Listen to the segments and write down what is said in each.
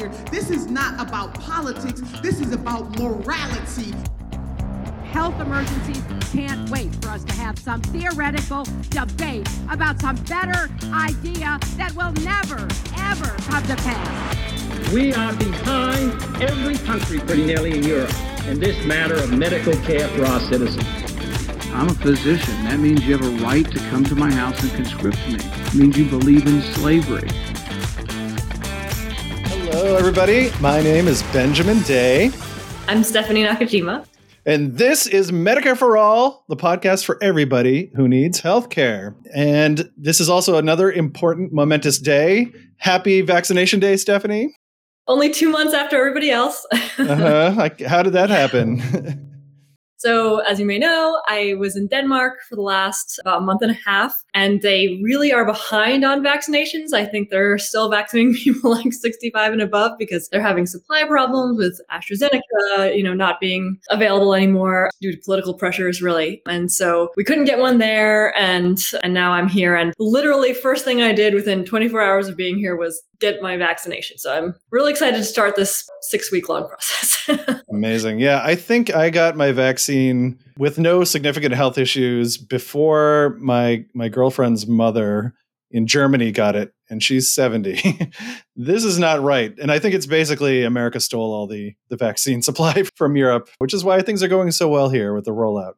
here. This is not about politics, this is about morality. Health emergencies can't wait for us to have some theoretical debate about some better idea that will never, ever come to pass. We are behind every country pretty nearly in Europe in this matter of medical care for our citizens. I'm a physician. That means you have a right to come to my house and conscript me. It means you believe in slavery. Hello, everybody. My name is Benjamin Day. I'm Stephanie Nakajima. And this is Medicare for All, the podcast for everybody who needs healthcare. And this is also another important, momentous day. Happy Vaccination Day, Stephanie. Only two months after everybody else. uh-huh. Like, how did that happen? So, as you may know, I was in Denmark for the last about a month and a half, and they really are behind on vaccinations. I think they're still vaccinating people like 65 and above because they're having supply problems with AstraZeneca, you know, not being available anymore due to political pressures, really. And so we couldn't get one there, and and now I'm here. And literally, first thing I did within 24 hours of being here was get my vaccination. So I'm really excited to start this six week long process. Amazing. Yeah, I think I got my vaccine with no significant health issues before my my girlfriend's mother in Germany got it and she's 70. this is not right. And I think it's basically America stole all the the vaccine supply from Europe, which is why things are going so well here with the rollout.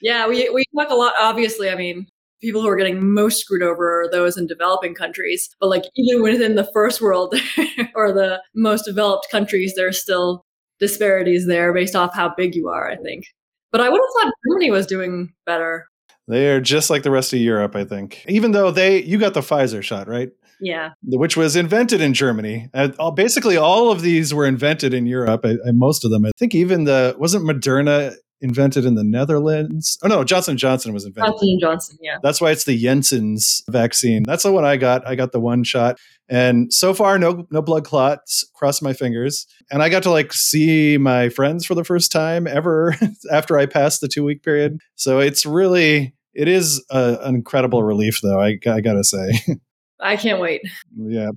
Yeah, we we talk a lot obviously, I mean, people who are getting most screwed over are those in developing countries. But like even within the first world or the most developed countries, there's still disparities there based off how big you are, I think. But I would have thought Germany was doing better. They are just like the rest of Europe, I think. Even though they, you got the Pfizer shot, right? Yeah. Which was invented in Germany. And basically, all of these were invented in Europe. most of them. I think even the wasn't Moderna invented in the Netherlands. Oh no, Johnson Johnson was invented. Johnson Johnson, yeah. That's why it's the Janssen's vaccine. That's the one I got. I got the one shot, and so far no no blood clots. Cross my fingers. And I got to like see my friends for the first time ever after I passed the two week period. So it's really it is a, an incredible relief, though. I, I gotta say. I can't wait. Yeah,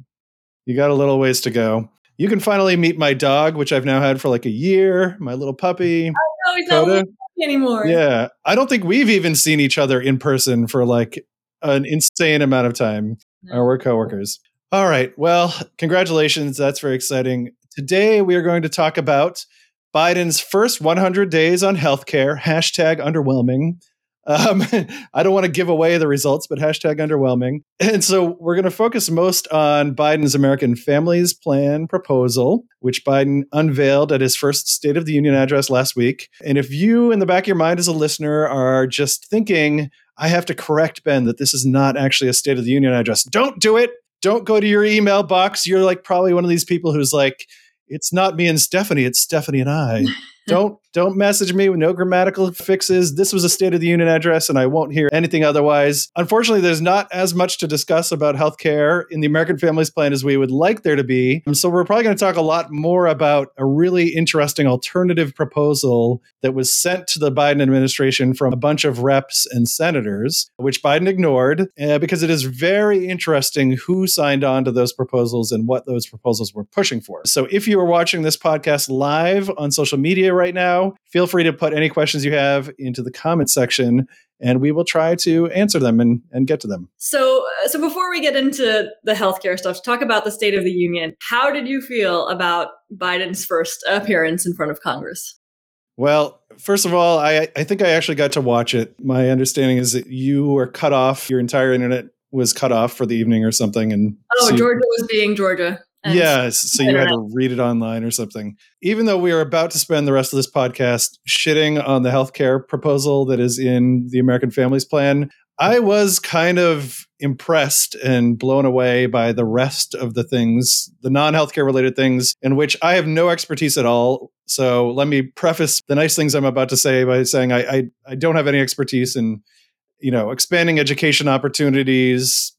you got a little ways to go. You can finally meet my dog, which I've now had for like a year. My little puppy. Oh, he's not anymore. Yeah, I don't think we've even seen each other in person for like an insane amount of time. No. We're coworkers. All right. Well, congratulations. That's very exciting. Today we are going to talk about Biden's first 100 days on healthcare. Hashtag underwhelming. Um, I don't want to give away the results, but hashtag underwhelming. And so we're going to focus most on Biden's American Families Plan proposal, which Biden unveiled at his first State of the Union address last week. And if you, in the back of your mind as a listener, are just thinking, I have to correct Ben that this is not actually a State of the Union address, don't do it. Don't go to your email box. You're like probably one of these people who's like, it's not me and Stephanie, it's Stephanie and I. don't don't message me with no grammatical fixes. This was a State of the Union address, and I won't hear anything otherwise. Unfortunately, there's not as much to discuss about healthcare in the American Families Plan as we would like there to be. So we're probably going to talk a lot more about a really interesting alternative proposal that was sent to the Biden administration from a bunch of reps and senators, which Biden ignored uh, because it is very interesting who signed on to those proposals and what those proposals were pushing for. So if you are watching this podcast live on social media right now, Feel free to put any questions you have into the comment section and we will try to answer them and, and get to them. So, uh, so before we get into the healthcare stuff, talk about the State of the Union. How did you feel about Biden's first appearance in front of Congress? Well, first of all, I, I think I actually got to watch it. My understanding is that you were cut off, your entire internet was cut off for the evening or something. And oh, Georgia was being Georgia. Yes, so you had to read it online or something. Even though we are about to spend the rest of this podcast shitting on the healthcare proposal that is in the American Families Plan, I was kind of impressed and blown away by the rest of the things, the non healthcare related things, in which I have no expertise at all. So let me preface the nice things I'm about to say by saying I, I, I don't have any expertise in, you know, expanding education opportunities,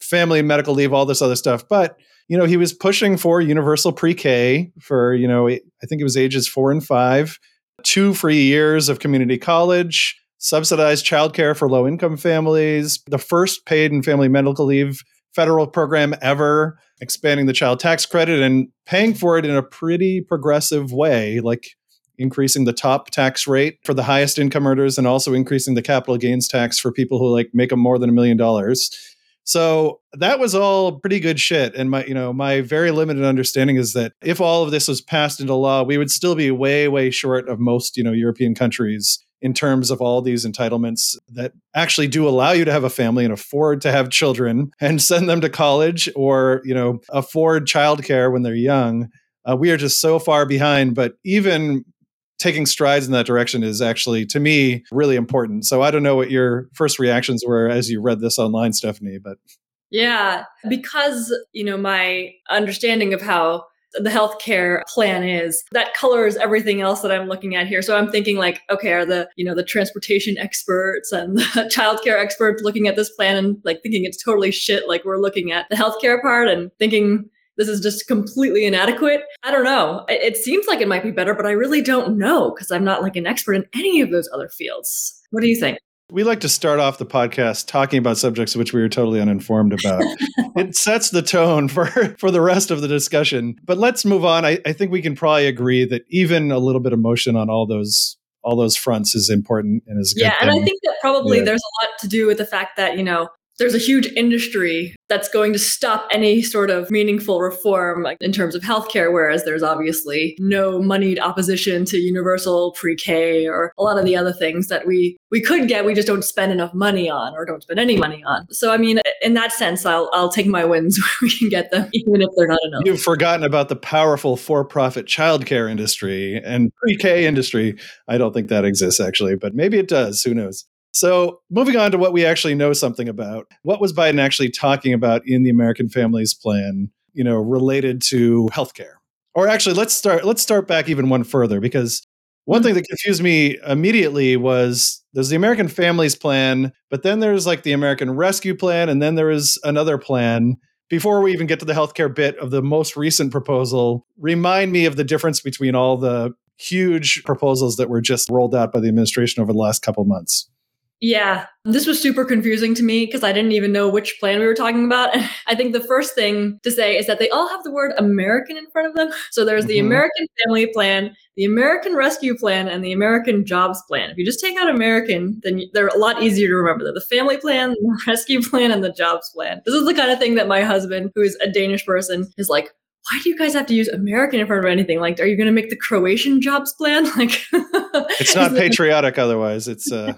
family medical leave, all this other stuff. But you know, he was pushing for universal pre-K for, you know, I think it was ages four and five, two free years of community college, subsidized childcare for low income families, the first paid and family medical leave federal program ever, expanding the child tax credit and paying for it in a pretty progressive way, like increasing the top tax rate for the highest income earners and also increasing the capital gains tax for people who like make a more than a million dollars. So that was all pretty good shit. And my, you know, my very limited understanding is that if all of this was passed into law, we would still be way, way short of most, you know, European countries in terms of all these entitlements that actually do allow you to have a family and afford to have children and send them to college or, you know, afford childcare when they're young. Uh, we are just so far behind. But even taking strides in that direction is actually to me really important. So i don't know what your first reactions were as you read this online stephanie but yeah because you know my understanding of how the healthcare plan is that colors everything else that i'm looking at here. So i'm thinking like okay are the you know the transportation experts and the childcare experts looking at this plan and like thinking it's totally shit like we're looking at the healthcare part and thinking this is just completely inadequate. I don't know. It, it seems like it might be better, but I really don't know because I'm not like an expert in any of those other fields. What do you think? We like to start off the podcast talking about subjects which we are totally uninformed about. it sets the tone for, for the rest of the discussion. But let's move on. I, I think we can probably agree that even a little bit of motion on all those all those fronts is important and is good. yeah. And I think that probably yeah. there's a lot to do with the fact that you know there's a huge industry that's going to stop any sort of meaningful reform in terms of healthcare, whereas there's obviously no moneyed opposition to universal pre-K or a lot of the other things that we we could get, we just don't spend enough money on or don't spend any money on. So I mean, in that sense, I'll I'll take my wins where we can get them, even if they're not enough. You've forgotten about the powerful for-profit childcare industry and pre-K industry. I don't think that exists actually, but maybe it does. Who knows? So, moving on to what we actually know something about. What was Biden actually talking about in the American Families Plan, you know, related to healthcare? Or actually, let's start let's start back even one further because one mm-hmm. thing that confused me immediately was there's the American Families Plan, but then there's like the American Rescue Plan and then there is another plan. Before we even get to the healthcare bit of the most recent proposal, remind me of the difference between all the huge proposals that were just rolled out by the administration over the last couple months. Yeah, this was super confusing to me because I didn't even know which plan we were talking about. I think the first thing to say is that they all have the word American in front of them. So there's the mm-hmm. American Family Plan, the American Rescue Plan, and the American Jobs Plan. If you just take out American, then they're a lot easier to remember. They're the Family Plan, the Rescue Plan, and the Jobs Plan. This is the kind of thing that my husband, who is a Danish person, is like, why do you guys have to use American in front of anything? Like, are you going to make the Croatian jobs plan? Like, it's not patriotic otherwise. It's uh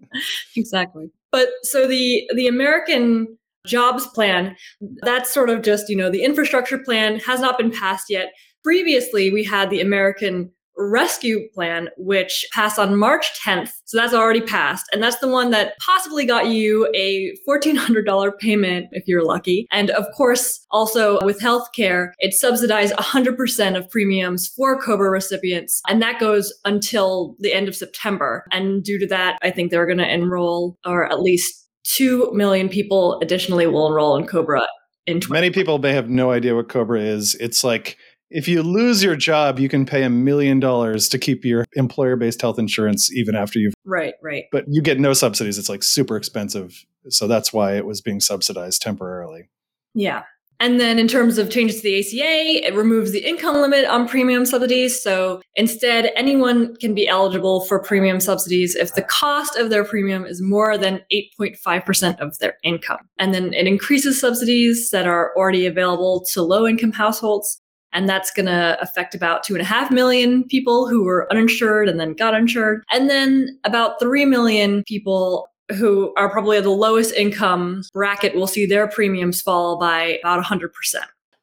exactly. But so the the American jobs plan, that's sort of just you know the infrastructure plan has not been passed yet. Previously, we had the American rescue plan, which passed on March 10th. So that's already passed. And that's the one that possibly got you a $1,400 payment if you're lucky. And of course, also with healthcare, it subsidized 100% of premiums for COBRA recipients. And that goes until the end of September. And due to that, I think they're going to enroll, or at least 2 million people additionally will enroll in COBRA in Many people may have no idea what COBRA is. It's like if you lose your job, you can pay a million dollars to keep your employer based health insurance even after you've. Right, right. But you get no subsidies. It's like super expensive. So that's why it was being subsidized temporarily. Yeah. And then in terms of changes to the ACA, it removes the income limit on premium subsidies. So instead, anyone can be eligible for premium subsidies if the cost of their premium is more than 8.5% of their income. And then it increases subsidies that are already available to low income households and that's going to affect about two and a half million people who were uninsured and then got insured. And then about 3 million people who are probably at the lowest income bracket will see their premiums fall by about 100%.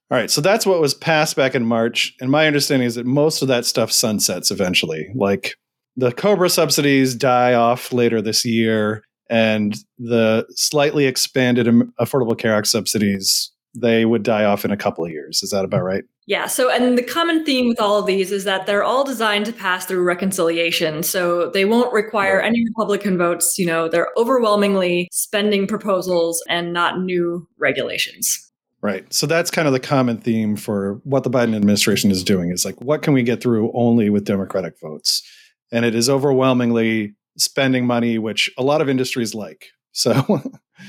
All right, so that's what was passed back in March. And my understanding is that most of that stuff sunsets eventually. Like the Cobra subsidies die off later this year, and the slightly expanded Affordable Care Act subsidies they would die off in a couple of years. Is that about right? Yeah. So, and the common theme with all of these is that they're all designed to pass through reconciliation. So they won't require any Republican votes. You know, they're overwhelmingly spending proposals and not new regulations. Right. So that's kind of the common theme for what the Biden administration is doing is like, what can we get through only with Democratic votes? And it is overwhelmingly spending money, which a lot of industries like. So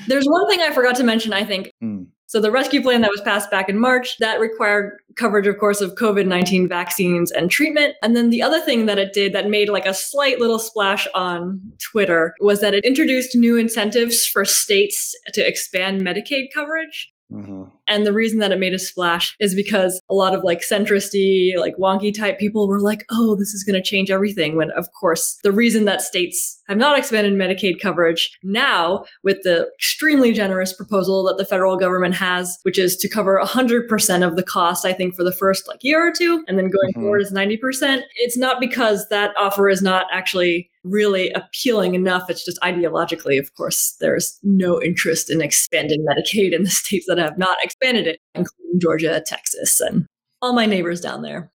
there's one thing I forgot to mention, I think. Mm So the rescue plan that was passed back in March, that required coverage, of course, of COVID-19 vaccines and treatment. And then the other thing that it did that made like a slight little splash on Twitter was that it introduced new incentives for states to expand Medicaid coverage. Mm-hmm. And the reason that it made a splash is because a lot of like centristy, like wonky type people were like, oh, this is going to change everything. When, of course, the reason that states have not expanded Medicaid coverage now with the extremely generous proposal that the federal government has, which is to cover 100% of the cost, I think, for the first like year or two, and then going mm-hmm. forward is 90%. It's not because that offer is not actually really appealing enough. It's just ideologically, of course, there's no interest in expanding Medicaid in the states that have not expanded it, including Georgia, Texas, and all my neighbors down there.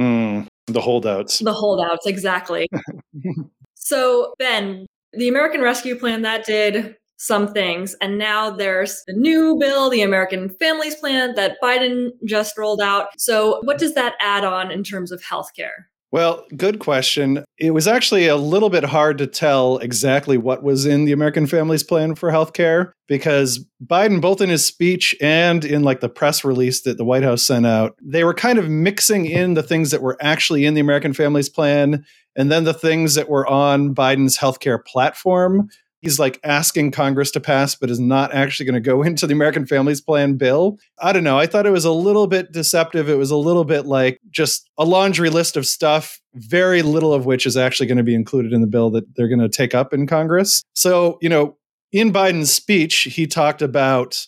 Mm, the holdouts. The holdouts, exactly. so, Ben, the American Rescue Plan that did some things. And now there's the new bill, the American Families Plan that Biden just rolled out. So, what does that add on in terms of healthcare? Well, good question. It was actually a little bit hard to tell exactly what was in the American Families Plan for healthcare because Biden, both in his speech and in like the press release that the White House sent out, they were kind of mixing in the things that were actually in the American Families Plan and then the things that were on Biden's healthcare platform he's like asking Congress to pass, but is not actually going to go into the American Families Plan bill. I don't know. I thought it was a little bit deceptive. It was a little bit like just a laundry list of stuff, very little of which is actually going to be included in the bill that they're going to take up in Congress. So, you know, in Biden's speech, he talked about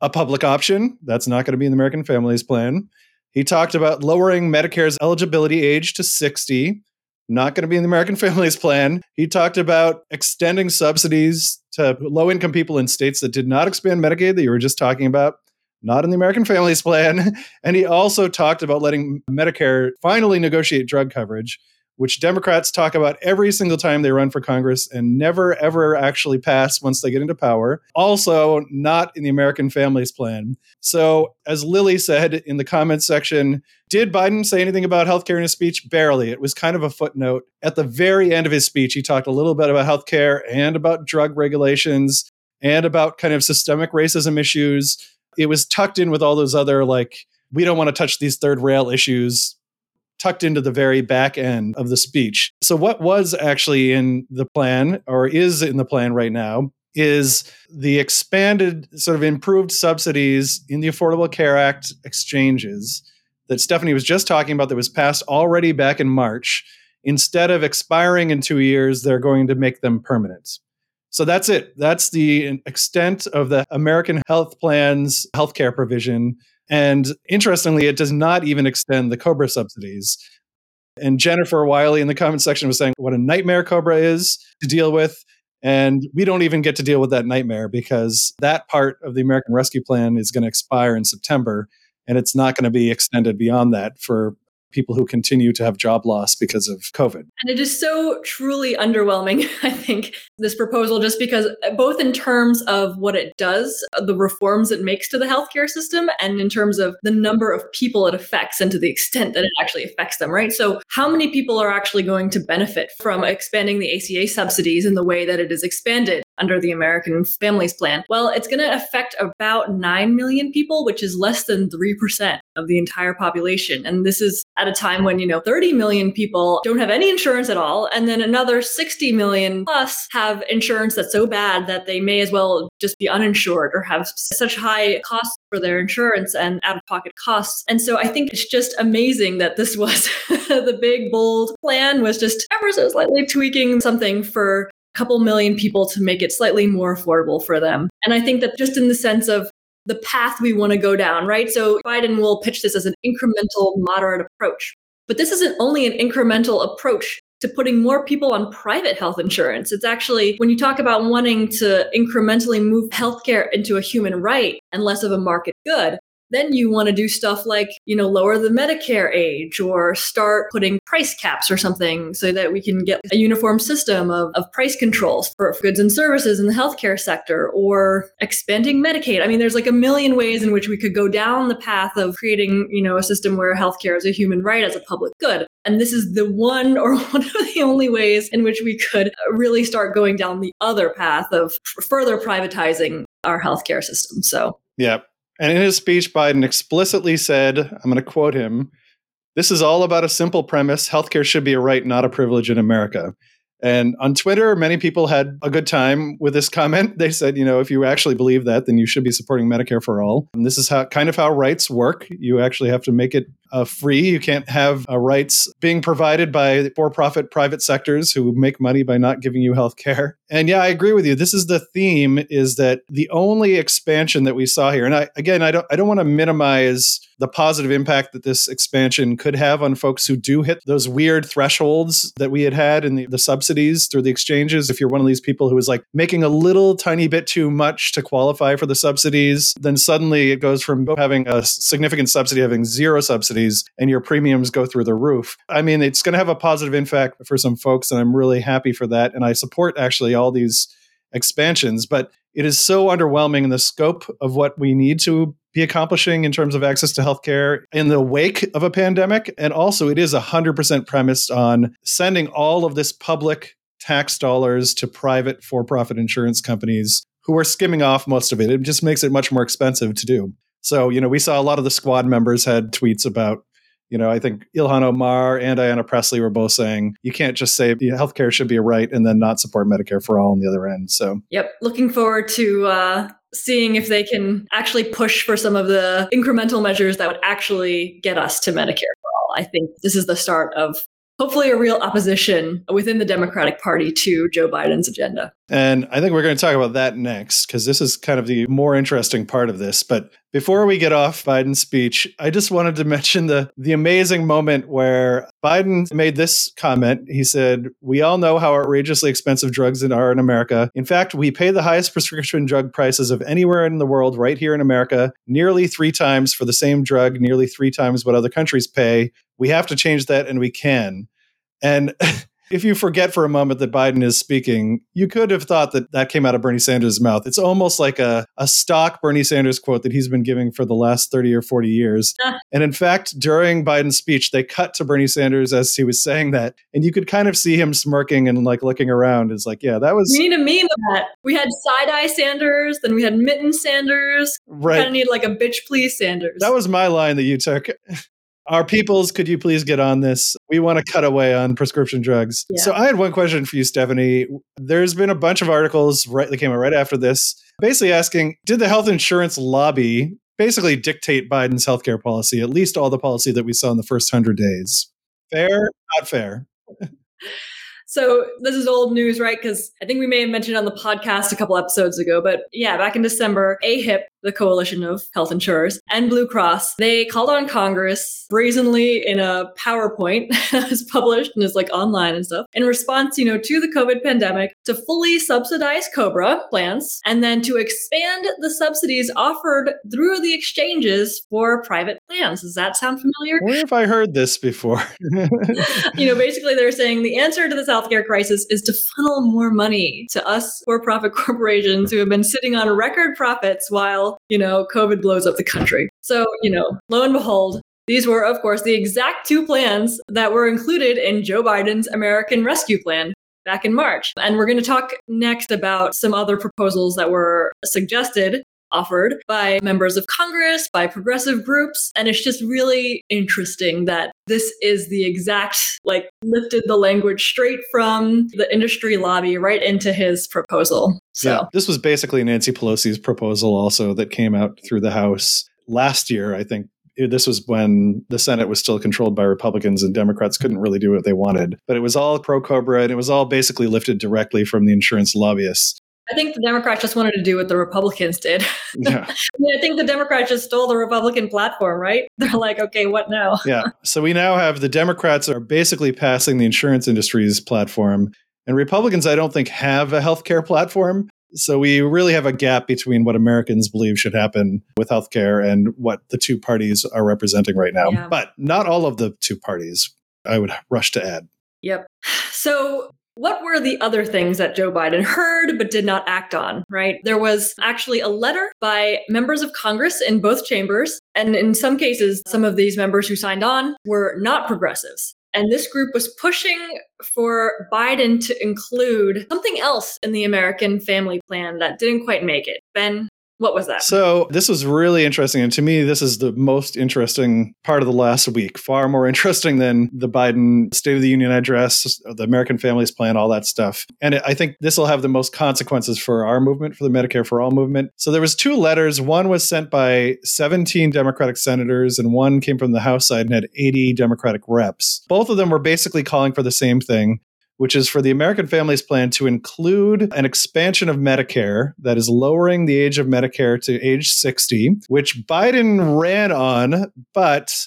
a public option. That's not going to be in the American Families Plan. He talked about lowering Medicare's eligibility age to 60 not going to be in the American Families Plan. He talked about extending subsidies to low income people in states that did not expand Medicaid that you were just talking about. Not in the American Families Plan. And he also talked about letting Medicare finally negotiate drug coverage, which Democrats talk about every single time they run for Congress and never, ever actually pass once they get into power. Also, not in the American Families Plan. So, as Lily said in the comments section, did Biden say anything about healthcare in his speech? Barely. It was kind of a footnote. At the very end of his speech, he talked a little bit about healthcare and about drug regulations and about kind of systemic racism issues. It was tucked in with all those other, like, we don't want to touch these third rail issues tucked into the very back end of the speech. So, what was actually in the plan, or is in the plan right now, is the expanded, sort of improved subsidies in the Affordable Care Act exchanges that Stephanie was just talking about, that was passed already back in March. Instead of expiring in two years, they're going to make them permanent. So that's it. That's the extent of the American Health Plan's healthcare provision and interestingly, it does not even extend the Cobra subsidies. And Jennifer Wiley in the comment section was saying what a nightmare Cobra is to deal with. And we don't even get to deal with that nightmare because that part of the American Rescue Plan is going to expire in September. And it's not going to be extended beyond that for people who continue to have job loss because of COVID. And it is so truly underwhelming, I think, this proposal, just because uh, both in terms of what it does, uh, the reforms it makes to the healthcare system, and in terms of the number of people it affects and to the extent that it actually affects them, right? So, how many people are actually going to benefit from expanding the ACA subsidies in the way that it is expanded? Under the American Families Plan? Well, it's going to affect about 9 million people, which is less than 3% of the entire population. And this is at a time when, you know, 30 million people don't have any insurance at all. And then another 60 million plus have insurance that's so bad that they may as well just be uninsured or have such high costs for their insurance and out of pocket costs. And so I think it's just amazing that this was the big, bold plan was just ever so slightly tweaking something for couple million people to make it slightly more affordable for them. And I think that just in the sense of the path we want to go down, right? So Biden will pitch this as an incremental, moderate approach. But this isn't only an incremental approach to putting more people on private health insurance. It's actually when you talk about wanting to incrementally move healthcare into a human right and less of a market good, then you want to do stuff like, you know, lower the Medicare age or start putting price caps or something so that we can get a uniform system of, of price controls for goods and services in the healthcare sector or expanding Medicaid. I mean, there's like a million ways in which we could go down the path of creating, you know, a system where healthcare is a human right as a public good. And this is the one or one of the only ways in which we could uh, really start going down the other path of further privatizing our healthcare system. So, yeah, And in his speech, Biden explicitly said, I'm going to quote him this is all about a simple premise healthcare should be a right, not a privilege in America. And on Twitter, many people had a good time with this comment. They said, you know, if you actually believe that, then you should be supporting Medicare for all. And this is how kind of how rights work. You actually have to make it uh, free. You can't have uh, rights being provided by for-profit private sectors who make money by not giving you health care. And yeah, I agree with you. This is the theme: is that the only expansion that we saw here. And I, again, I don't, I don't want to minimize the positive impact that this expansion could have on folks who do hit those weird thresholds that we had had in the, the subsidies through the exchanges. If you're one of these people who is like making a little tiny bit too much to qualify for the subsidies, then suddenly it goes from having a significant subsidy having zero subsidies and your premiums go through the roof. I mean, it's going to have a positive impact for some folks, and I'm really happy for that. And I support actually all these expansions, but it is so underwhelming in the scope of what we need to be accomplishing in terms of access to healthcare in the wake of a pandemic. And also, it is 100% premised on sending all of this public tax dollars to private for profit insurance companies who are skimming off most of it. It just makes it much more expensive to do. So, you know, we saw a lot of the squad members had tweets about you know, I think Ilhan Omar and Ayanna Pressley were both saying you can't just say healthcare should be a right and then not support Medicare for all on the other end. So, yep, looking forward to uh, seeing if they can actually push for some of the incremental measures that would actually get us to Medicare for all. I think this is the start of hopefully a real opposition within the Democratic Party to Joe Biden's agenda. And I think we're going to talk about that next because this is kind of the more interesting part of this. But before we get off Biden's speech, I just wanted to mention the the amazing moment where Biden made this comment. He said, "We all know how outrageously expensive drugs are in America. In fact, we pay the highest prescription drug prices of anywhere in the world right here in America, nearly 3 times for the same drug, nearly 3 times what other countries pay. We have to change that and we can." And if you forget for a moment that Biden is speaking, you could have thought that that came out of Bernie Sanders' mouth. It's almost like a, a stock Bernie Sanders quote that he's been giving for the last 30 or 40 years. and in fact, during Biden's speech, they cut to Bernie Sanders as he was saying that. And you could kind of see him smirking and like looking around. It's like, yeah, that was. We need a meme of that. We had side eye Sanders, then we had mitten Sanders. Right. We kind of need like a bitch please Sanders. That was my line that you took. Our peoples, could you please get on this? We want to cut away on prescription drugs. Yeah. So I had one question for you, Stephanie. There's been a bunch of articles right that came out right after this, basically asking, did the health insurance lobby basically dictate Biden's healthcare policy, at least all the policy that we saw in the first hundred days? Fair, not fair. So this is old news, right? Because I think we may have mentioned on the podcast a couple episodes ago, but yeah, back in December, AHIP, the coalition of health insurers, and Blue Cross, they called on Congress brazenly in a PowerPoint that's published and is like online and stuff in response, you know, to the COVID pandemic to fully subsidize COBRA plans and then to expand the subsidies offered through the exchanges for private plans. Does that sound familiar? Where have I heard this before? you know, basically they're saying the answer to this healthcare crisis is to funnel more money to us for-profit corporations who have been sitting on record profits while, you know, COVID blows up the country. So, you know, lo and behold, these were, of course, the exact two plans that were included in Joe Biden's American Rescue Plan back in March. And we're going to talk next about some other proposals that were suggested offered by members of Congress, by progressive groups. And it's just really interesting that this is the exact, like, lifted the language straight from the industry lobby right into his proposal. So, yeah, this was basically Nancy Pelosi's proposal also that came out through the House last year, I think. This was when the Senate was still controlled by Republicans and Democrats couldn't really do what they wanted. But it was all pro Cobra and it was all basically lifted directly from the insurance lobbyists. I think the Democrats just wanted to do what the Republicans did. Yeah. I, mean, I think the Democrats just stole the Republican platform, right? They're like, okay, what now? yeah. So we now have the Democrats are basically passing the insurance industry's platform. And Republicans, I don't think, have a healthcare platform. So we really have a gap between what Americans believe should happen with healthcare and what the two parties are representing right now. Yeah. But not all of the two parties, I would rush to add. Yep. So what were the other things that Joe Biden heard but did not act on, right? There was actually a letter by members of Congress in both chambers. And in some cases, some of these members who signed on were not progressives. And this group was pushing for Biden to include something else in the American family plan that didn't quite make it. Ben, What was that? So, this was really interesting. And to me, this is the most interesting part of the last week, far more interesting than the Biden State of the Union address, the American Families Plan, all that stuff. And I think this will have the most consequences for our movement, for the Medicare for All movement. So, there was two letters. One was sent by 17 Democratic senators, and one came from the House side and had 80 Democratic reps. Both of them were basically calling for the same thing which is for the American Families Plan to include an expansion of Medicare that is lowering the age of Medicare to age 60, which Biden ran on. But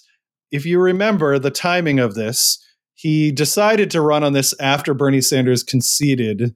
if you remember the timing of this, he decided to run on this after Bernie Sanders conceded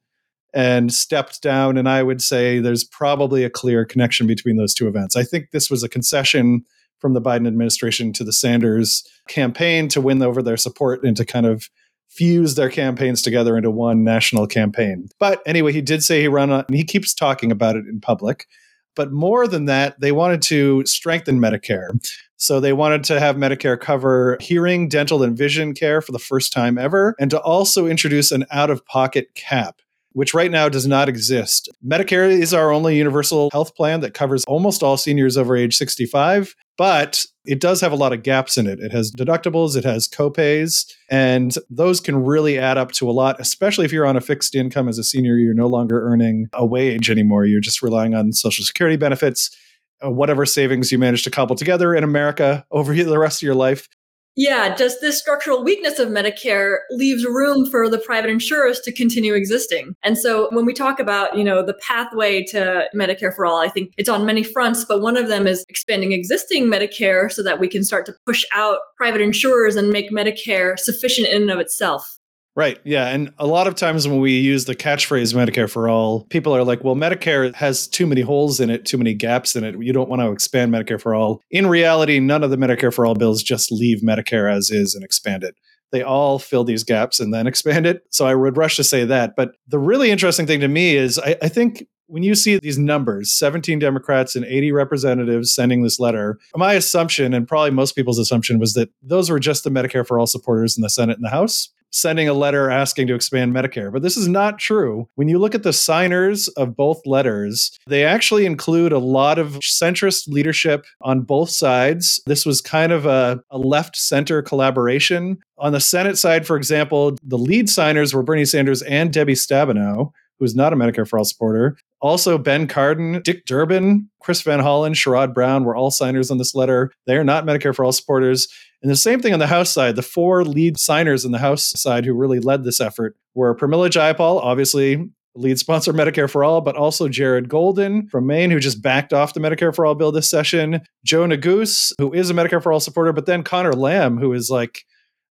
and stepped down. And I would say there's probably a clear connection between those two events. I think this was a concession from the Biden administration to the Sanders campaign to win over their support and to kind of fuse their campaigns together into one national campaign. But anyway, he did say he ran on, and he keeps talking about it in public. But more than that, they wanted to strengthen Medicare. So they wanted to have Medicare cover hearing, dental, and vision care for the first time ever, and to also introduce an out of pocket cap which right now does not exist. Medicare is our only universal health plan that covers almost all seniors over age 65, but it does have a lot of gaps in it. It has deductibles, it has copays, and those can really add up to a lot, especially if you're on a fixed income as a senior. You're no longer earning a wage anymore. You're just relying on Social Security benefits, uh, whatever savings you manage to cobble together in America over the rest of your life. Yeah, just this structural weakness of Medicare leaves room for the private insurers to continue existing. And so when we talk about, you know, the pathway to Medicare for all, I think it's on many fronts, but one of them is expanding existing Medicare so that we can start to push out private insurers and make Medicare sufficient in and of itself. Right. Yeah. And a lot of times when we use the catchphrase Medicare for all, people are like, well, Medicare has too many holes in it, too many gaps in it. You don't want to expand Medicare for all. In reality, none of the Medicare for all bills just leave Medicare as is and expand it. They all fill these gaps and then expand it. So I would rush to say that. But the really interesting thing to me is I, I think when you see these numbers 17 Democrats and 80 representatives sending this letter, my assumption, and probably most people's assumption, was that those were just the Medicare for All supporters in the Senate and the House sending a letter asking to expand Medicare. But this is not true. When you look at the signers of both letters, they actually include a lot of centrist leadership on both sides. This was kind of a, a left center collaboration. On the Senate side, for example, the lead signers were Bernie Sanders and Debbie Stabenow who's not a Medicare for All supporter. Also, Ben Cardin, Dick Durbin, Chris Van Hollen, Sherrod Brown were all signers on this letter. They are not Medicare for All supporters. And the same thing on the House side. The four lead signers on the House side who really led this effort were Pramila Jayapal, obviously lead sponsor Medicare for All, but also Jared Golden from Maine, who just backed off the Medicare for All bill this session. Joe Neguse, who is a Medicare for All supporter, but then Conor Lamb, who is like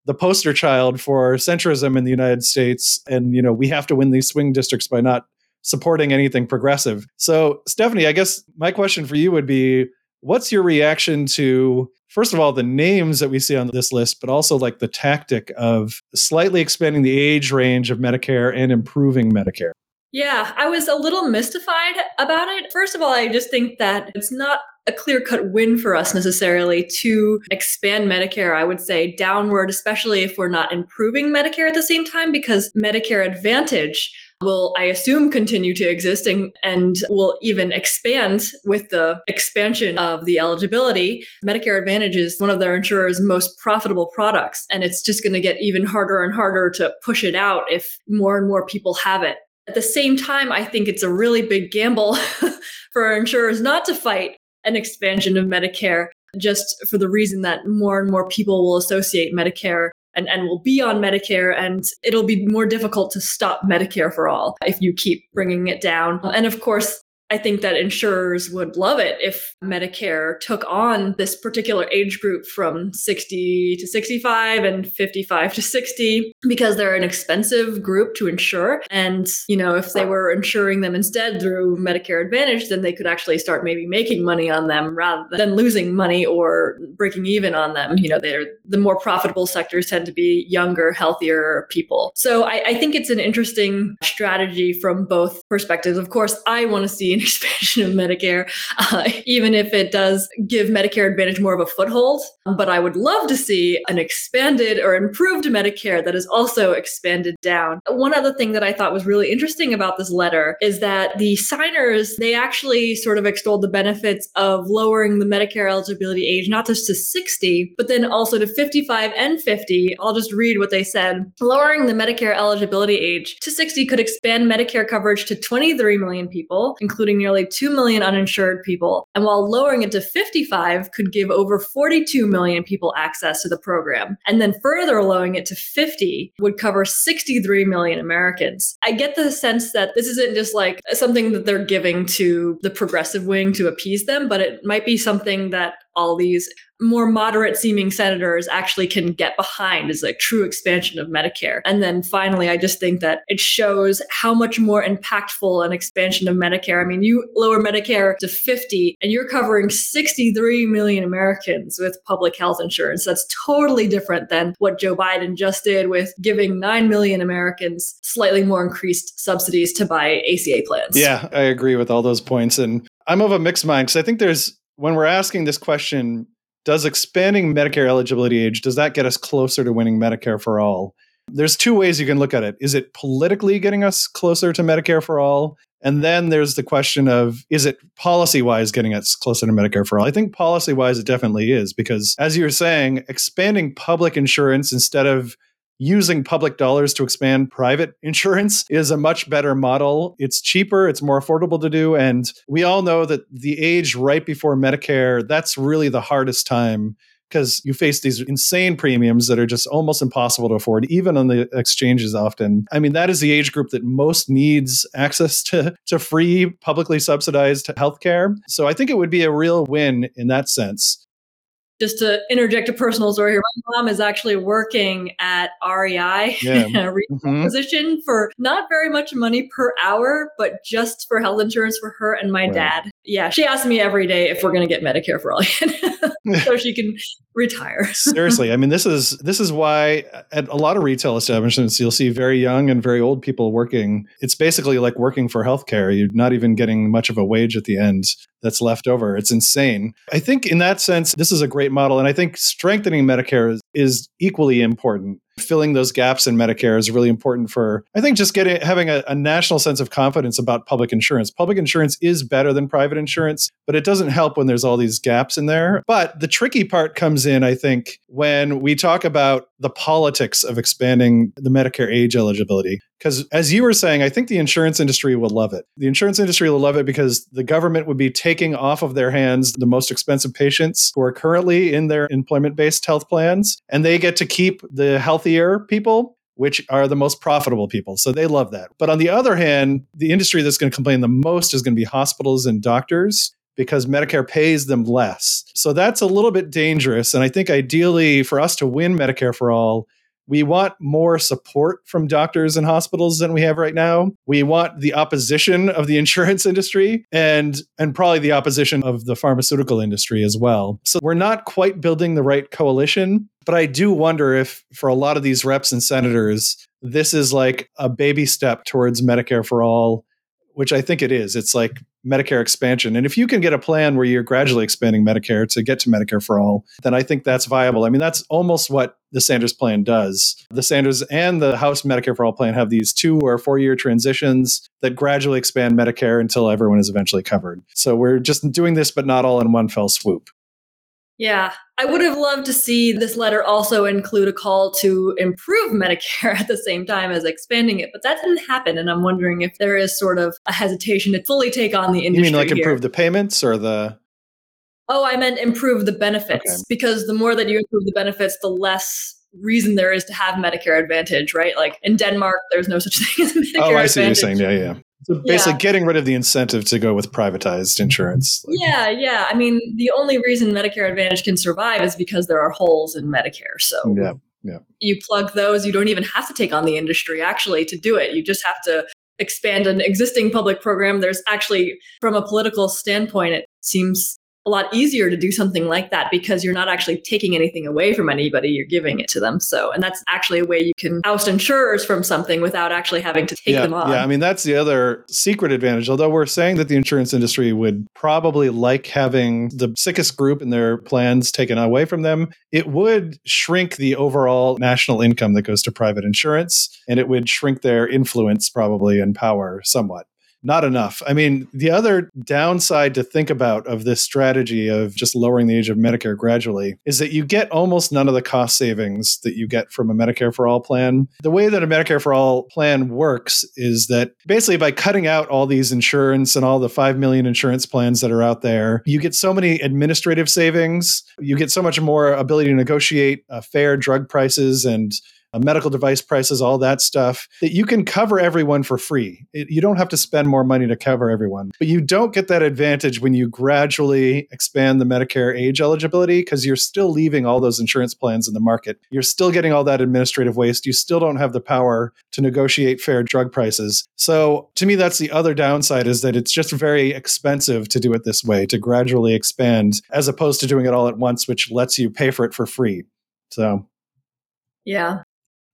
the poster child for centrism in the United States. And, you know, we have to win these swing districts by not supporting anything progressive. So, Stephanie, I guess my question for you would be what's your reaction to, first of all, the names that we see on this list, but also like the tactic of slightly expanding the age range of Medicare and improving Medicare? Yeah, I was a little mystified about it. First of all, I just think that it's not a clear cut win for us necessarily to expand Medicare, I would say downward, especially if we're not improving Medicare at the same time, because Medicare Advantage will, I assume, continue to exist and, and will even expand with the expansion of the eligibility. Medicare Advantage is one of their insurers' most profitable products, and it's just going to get even harder and harder to push it out if more and more people have it. At the same time, I think it's a really big gamble for insurers not to fight an expansion of Medicare just for the reason that more and more people will associate Medicare and, and will be on Medicare, and it'll be more difficult to stop Medicare for all if you keep bringing it down. And of course, I think that insurers would love it if Medicare took on this particular age group from 60 to 65 and 55 to 60 because they're an expensive group to insure. And, you know, if they were insuring them instead through Medicare Advantage, then they could actually start maybe making money on them rather than losing money or breaking even on them. You know, they're the more profitable sectors tend to be younger, healthier people. So I, I think it's an interesting strategy from both perspectives. Of course, I want to see an expansion of Medicare, uh, even if it does give Medicare Advantage more of a foothold. But I would love to see an expanded or improved Medicare that is also expanded down. One other thing that I thought was really interesting about this letter is that the signers, they actually sort of extolled the benefits of lowering the Medicare eligibility age, not just to 60, but then also to 55 and 50. I'll just read what they said. Lowering the Medicare eligibility age to 60 could expand Medicare coverage to 23 million people, including nearly 2 million uninsured people. And while lowering it to 55 could give over 42 million people access to the program. And then further lowering it to 50 would cover 63 million Americans. I get the sense that this isn't just like something that they're giving to the progressive wing to appease them, but it might be something that all these more moderate seeming senators actually can get behind is a true expansion of Medicare. And then finally, I just think that it shows how much more impactful an expansion of Medicare. I mean, you lower Medicare to 50 and you're covering 63 million Americans with public health insurance. That's totally different than what Joe Biden just did with giving 9 million Americans slightly more increased subsidies to buy ACA plans. Yeah, I agree with all those points. And I'm of a mixed mind because I think there's when we're asking this question, does expanding Medicare eligibility age does that get us closer to winning Medicare for all? There's two ways you can look at it. Is it politically getting us closer to Medicare for all? And then there's the question of is it policy wise getting us closer to Medicare for all? I think policy wise it definitely is because as you were saying, expanding public insurance instead of using public dollars to expand private insurance is a much better model. It's cheaper, it's more affordable to do. And we all know that the age right before Medicare, that's really the hardest time because you face these insane premiums that are just almost impossible to afford, even on the exchanges often. I mean, that is the age group that most needs access to, to free, publicly subsidized healthcare. So I think it would be a real win in that sense just to interject a personal story here, my mom is actually working at REI yeah. mm-hmm. position for not very much money per hour, but just for health insurance for her and my right. dad. Yeah, she asks me every day if we're going to get Medicare for all so she can retire. Seriously, I mean, this is this is why at a lot of retail establishments you'll see very young and very old people working. It's basically like working for healthcare. You're not even getting much of a wage at the end that's left over. It's insane. I think in that sense, this is a great model, and I think strengthening Medicare is, is equally important filling those gaps in Medicare is really important for, I think, just getting having a, a, national sense of confidence about public insurance. Public insurance is better than private insurance, but it doesn't help when there's all these gaps in there. But the tricky part comes in, I think, when we talk about the politics of expanding the Medicare age eligibility. Because as you were saying, I think the insurance industry will love it. The insurance industry will love it because the government would be taking off of their hands the most expensive patients who are currently in their employment based health plans, and they get to keep the healthier people which are the most profitable people. So they love that. But on the other hand, the industry that's going to complain the most is going to be hospitals and doctors because Medicare pays them less. So that's a little bit dangerous. And I think ideally for us to win Medicare for all, we want more support from doctors and hospitals than we have right now. We want the opposition of the insurance industry and and probably the opposition of the pharmaceutical industry as well. So we're not quite building the right coalition, but I do wonder if for a lot of these reps and senators this is like a baby step towards Medicare for all, which I think it is. It's like Medicare expansion. And if you can get a plan where you're gradually expanding Medicare to get to Medicare for all, then I think that's viable. I mean, that's almost what the Sanders plan does. The Sanders and the House Medicare for All plan have these two or four year transitions that gradually expand Medicare until everyone is eventually covered. So we're just doing this, but not all in one fell swoop. Yeah, I would have loved to see this letter also include a call to improve Medicare at the same time as expanding it, but that didn't happen. And I'm wondering if there is sort of a hesitation to fully take on the industry. You mean like here. improve the payments or the? Oh, I meant improve the benefits okay. because the more that you improve the benefits, the less reason there is to have Medicare Advantage, right? Like in Denmark, there's no such thing as Medicare Advantage. Oh, I see Advantage. what you're saying. Yeah, yeah. So basically, yeah. getting rid of the incentive to go with privatized insurance. Like, yeah, yeah. I mean, the only reason Medicare Advantage can survive is because there are holes in Medicare. So yeah, yeah. You plug those. You don't even have to take on the industry actually to do it. You just have to expand an existing public program. There's actually, from a political standpoint, it seems a lot easier to do something like that because you're not actually taking anything away from anybody, you're giving it to them. So, and that's actually a way you can oust insurers from something without actually having to take yeah, them on. Yeah, I mean, that's the other secret advantage. Although we're saying that the insurance industry would probably like having the sickest group in their plans taken away from them, it would shrink the overall national income that goes to private insurance and it would shrink their influence probably and power somewhat not enough. I mean, the other downside to think about of this strategy of just lowering the age of Medicare gradually is that you get almost none of the cost savings that you get from a Medicare for All plan. The way that a Medicare for All plan works is that basically by cutting out all these insurance and all the 5 million insurance plans that are out there, you get so many administrative savings, you get so much more ability to negotiate uh, fair drug prices and Uh, medical device prices, all that stuff, that you can cover everyone for free. It, you don't have to spend more money to cover everyone. But you don't get that advantage when you gradually expand the Medicare age eligibility because you're still leaving all those insurance plans in the market. You're still getting all that administrative waste. You still don't have the power to negotiate fair drug prices. So to me, that's the other downside is that it's just very expensive to do it this way, to gradually expand, as opposed to doing it all at once, which lets you pay for it for free. So yeah.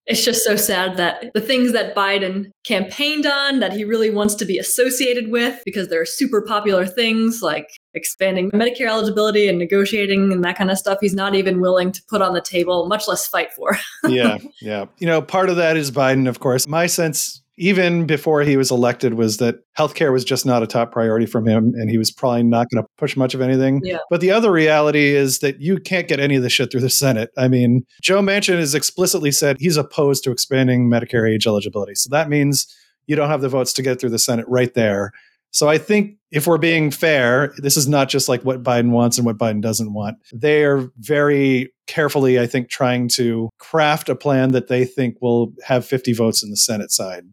It's just so sad that the things that Biden campaigned on, that he really wants to be associated with, because they're super popular things like expanding Medicare eligibility and negotiating and that kind of stuff, he's not even willing to put on the table, much less fight for. yeah, yeah. You know, part of that is Biden, of course. My sense even before he was elected was that healthcare was just not a top priority from him and he was probably not going to push much of anything. Yeah. But the other reality is that you can't get any of this shit through the Senate. I mean, Joe Manchin has explicitly said he's opposed to expanding Medicare age eligibility. So that means you don't have the votes to get through the Senate right there. So I think if we're being fair, this is not just like what Biden wants and what Biden doesn't want. They are very carefully, I think, trying to craft a plan that they think will have 50 votes in the Senate side.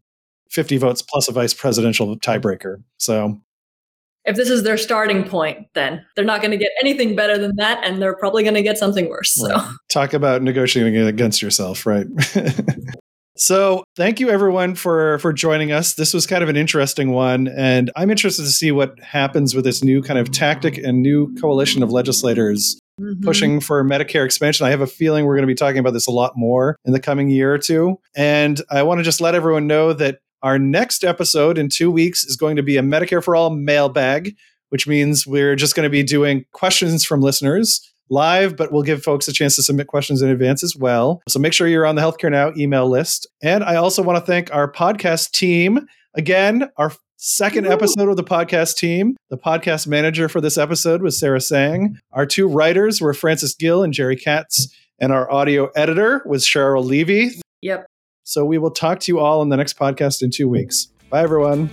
50 votes plus a vice presidential tiebreaker. So if this is their starting point, then they're not going to get anything better than that, and they're probably going to get something worse. So, right. talk about negotiating against yourself, right? so, thank you everyone for for joining us. This was kind of an interesting one, and I'm interested to see what happens with this new kind of tactic and new coalition of legislators Mm-hmm. pushing for Medicare expansion. I have a feeling we're going to be talking about this a lot more in the coming year or two. And I want to just let everyone know that our next episode in two weeks is going to be a Medicare for All mailbag, which means we're just going to be doing questions from listeners live, but we'll give folks a chance to submit questions in advance as well. So make sure you're on the Healthcare Now email list. And I also want to thank our podcast team. Again, our second episode of the podcast team. The podcast manager for this episode was Sarah Sang. Our two writers were Francis Gill and Jerry Katz. And our audio editor was Cheryl Levy. Yep. So we will talk to you all in the next podcast in two weeks. Bye, everyone.